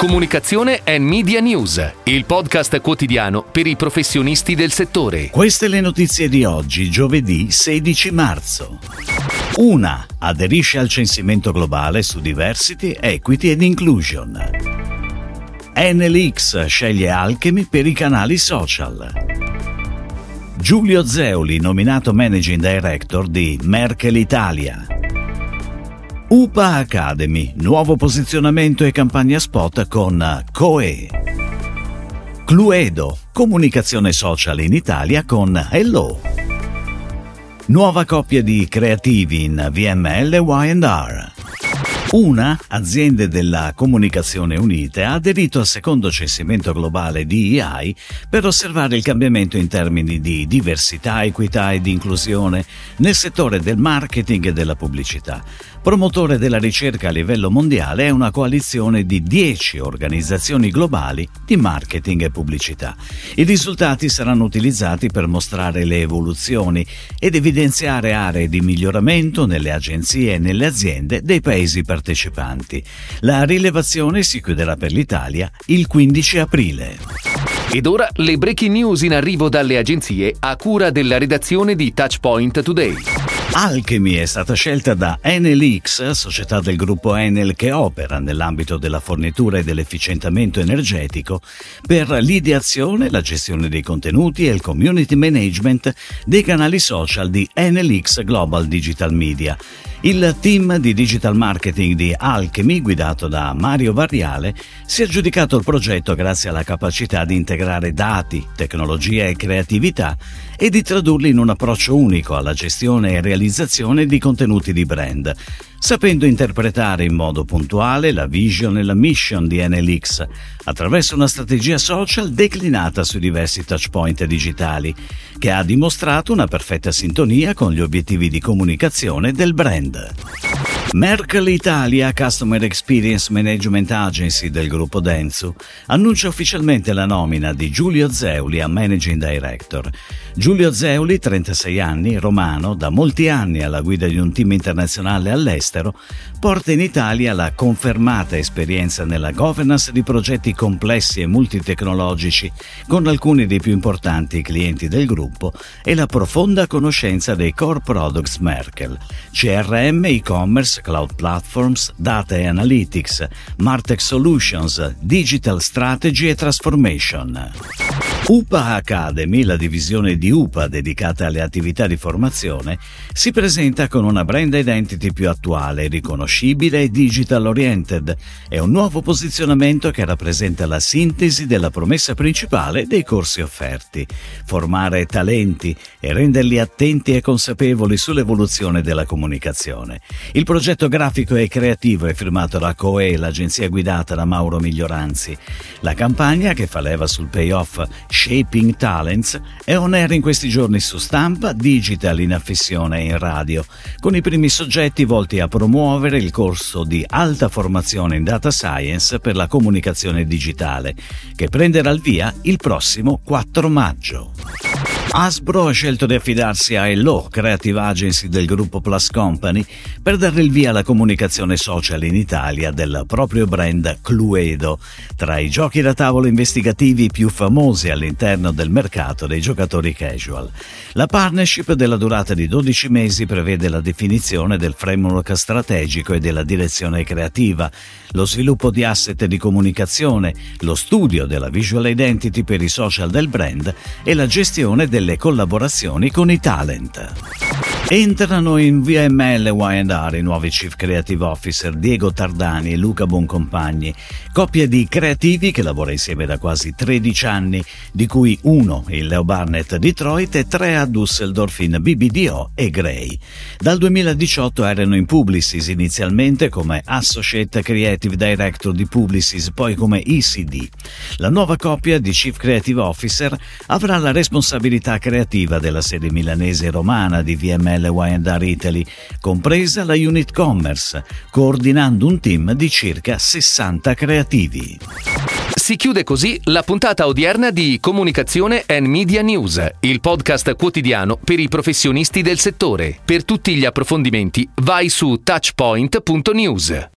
Comunicazione e Media News, il podcast quotidiano per i professionisti del settore. Queste le notizie di oggi, giovedì 16 marzo. Una aderisce al censimento globale su diversity, equity ed inclusion. NLX sceglie Alchemy per i canali social. Giulio Zeoli nominato Managing Director di Merkel Italia. UPA Academy, nuovo posizionamento e campagna spot con Coe. Cluedo, comunicazione social in Italia con Hello. Nuova coppia di creativi in VML Y&R. Una, aziende della Comunicazione Unite, ha aderito al secondo censimento globale di EI per osservare il cambiamento in termini di diversità, equità ed inclusione nel settore del marketing e della pubblicità. Promotore della ricerca a livello mondiale è una coalizione di 10 organizzazioni globali di marketing e pubblicità. I risultati saranno utilizzati per mostrare le evoluzioni ed evidenziare aree di miglioramento nelle agenzie e nelle aziende dei paesi partecipanti partecipanti. La rilevazione si chiuderà per l'Italia il 15 aprile. Ed ora le breaking news in arrivo dalle agenzie a cura della redazione di Touchpoint Today. Alchemy è stata scelta da Enel società del gruppo Enel che opera nell'ambito della fornitura e dell'efficientamento energetico, per l'ideazione, la gestione dei contenuti e il community management dei canali social di Enel Global Digital Media. Il team di digital marketing di Alchemy, guidato da Mario Varriale, si è aggiudicato il progetto grazie alla capacità di integrare dati, tecnologia e creatività e di tradurli in un approccio unico alla gestione e realizzazione di contenuti di brand sapendo interpretare in modo puntuale la vision e la mission di NLX attraverso una strategia social declinata sui diversi touchpoint digitali, che ha dimostrato una perfetta sintonia con gli obiettivi di comunicazione del brand. Merkel Italia Customer Experience Management Agency del gruppo Densu annuncia ufficialmente la nomina di Giulio Zeuli a Managing Director. Giulio Zeuli, 36 anni, romano, da molti anni alla guida di un team internazionale all'estero, porta in Italia la confermata esperienza nella governance di progetti complessi e multitecnologici con alcuni dei più importanti clienti del gruppo e la profonda conoscenza dei core products Merkel, CRM, e-commerce, cloud platforms, data e analytics, Martech Solutions, digital strategy e transformation. UPA Academy, la divisione di UPA dedicata alle attività di formazione, si presenta con una brand identity più attuale, riconoscibile e digital oriented e un nuovo posizionamento che rappresenta la sintesi della promessa principale dei corsi offerti, formare talenti e renderli attenti e consapevoli sull'evoluzione della comunicazione. Il progetto grafico e creativo è firmato da COE, l'agenzia guidata da Mauro Miglioranzi. La campagna, che fa leva sul payoff Shaping Talents è on air in questi giorni su stampa, digital in affissione e in radio, con i primi soggetti volti a promuovere il corso di alta formazione in data science per la comunicazione digitale, che prenderà il via il prossimo 4 maggio. Hasbro ha scelto di affidarsi a Hello, creative agency del gruppo Plus Company, per dare il via alla comunicazione social in Italia del proprio brand Cluedo, tra i giochi da tavolo investigativi più famosi all'interno del mercato dei giocatori casual. La partnership della durata di 12 mesi prevede la definizione del framework strategico e della direzione creativa, lo sviluppo di asset di comunicazione, lo studio della visual identity per i social del brand e la gestione del delle collaborazioni con i talent. Entrano in VML Y&R i nuovi Chief Creative Officer Diego Tardani e Luca Boncompagni, coppia di creativi che lavora insieme da quasi 13 anni, di cui uno il Leo Barnett Detroit e tre a Düsseldorf in BBDO e Grey. Dal 2018 erano in Publicis inizialmente come Associate Creative Director di Publicis, poi come ECD. La nuova coppia di Chief Creative Officer avrà la responsabilità creativa della sede milanese e romana di VML L Italy, compresa la Unit Commerce, coordinando un team di circa 60 creativi. Si chiude così la puntata odierna di Comunicazione and Media News, il podcast quotidiano per i professionisti del settore. Per tutti gli approfondimenti vai su touchpoint.news.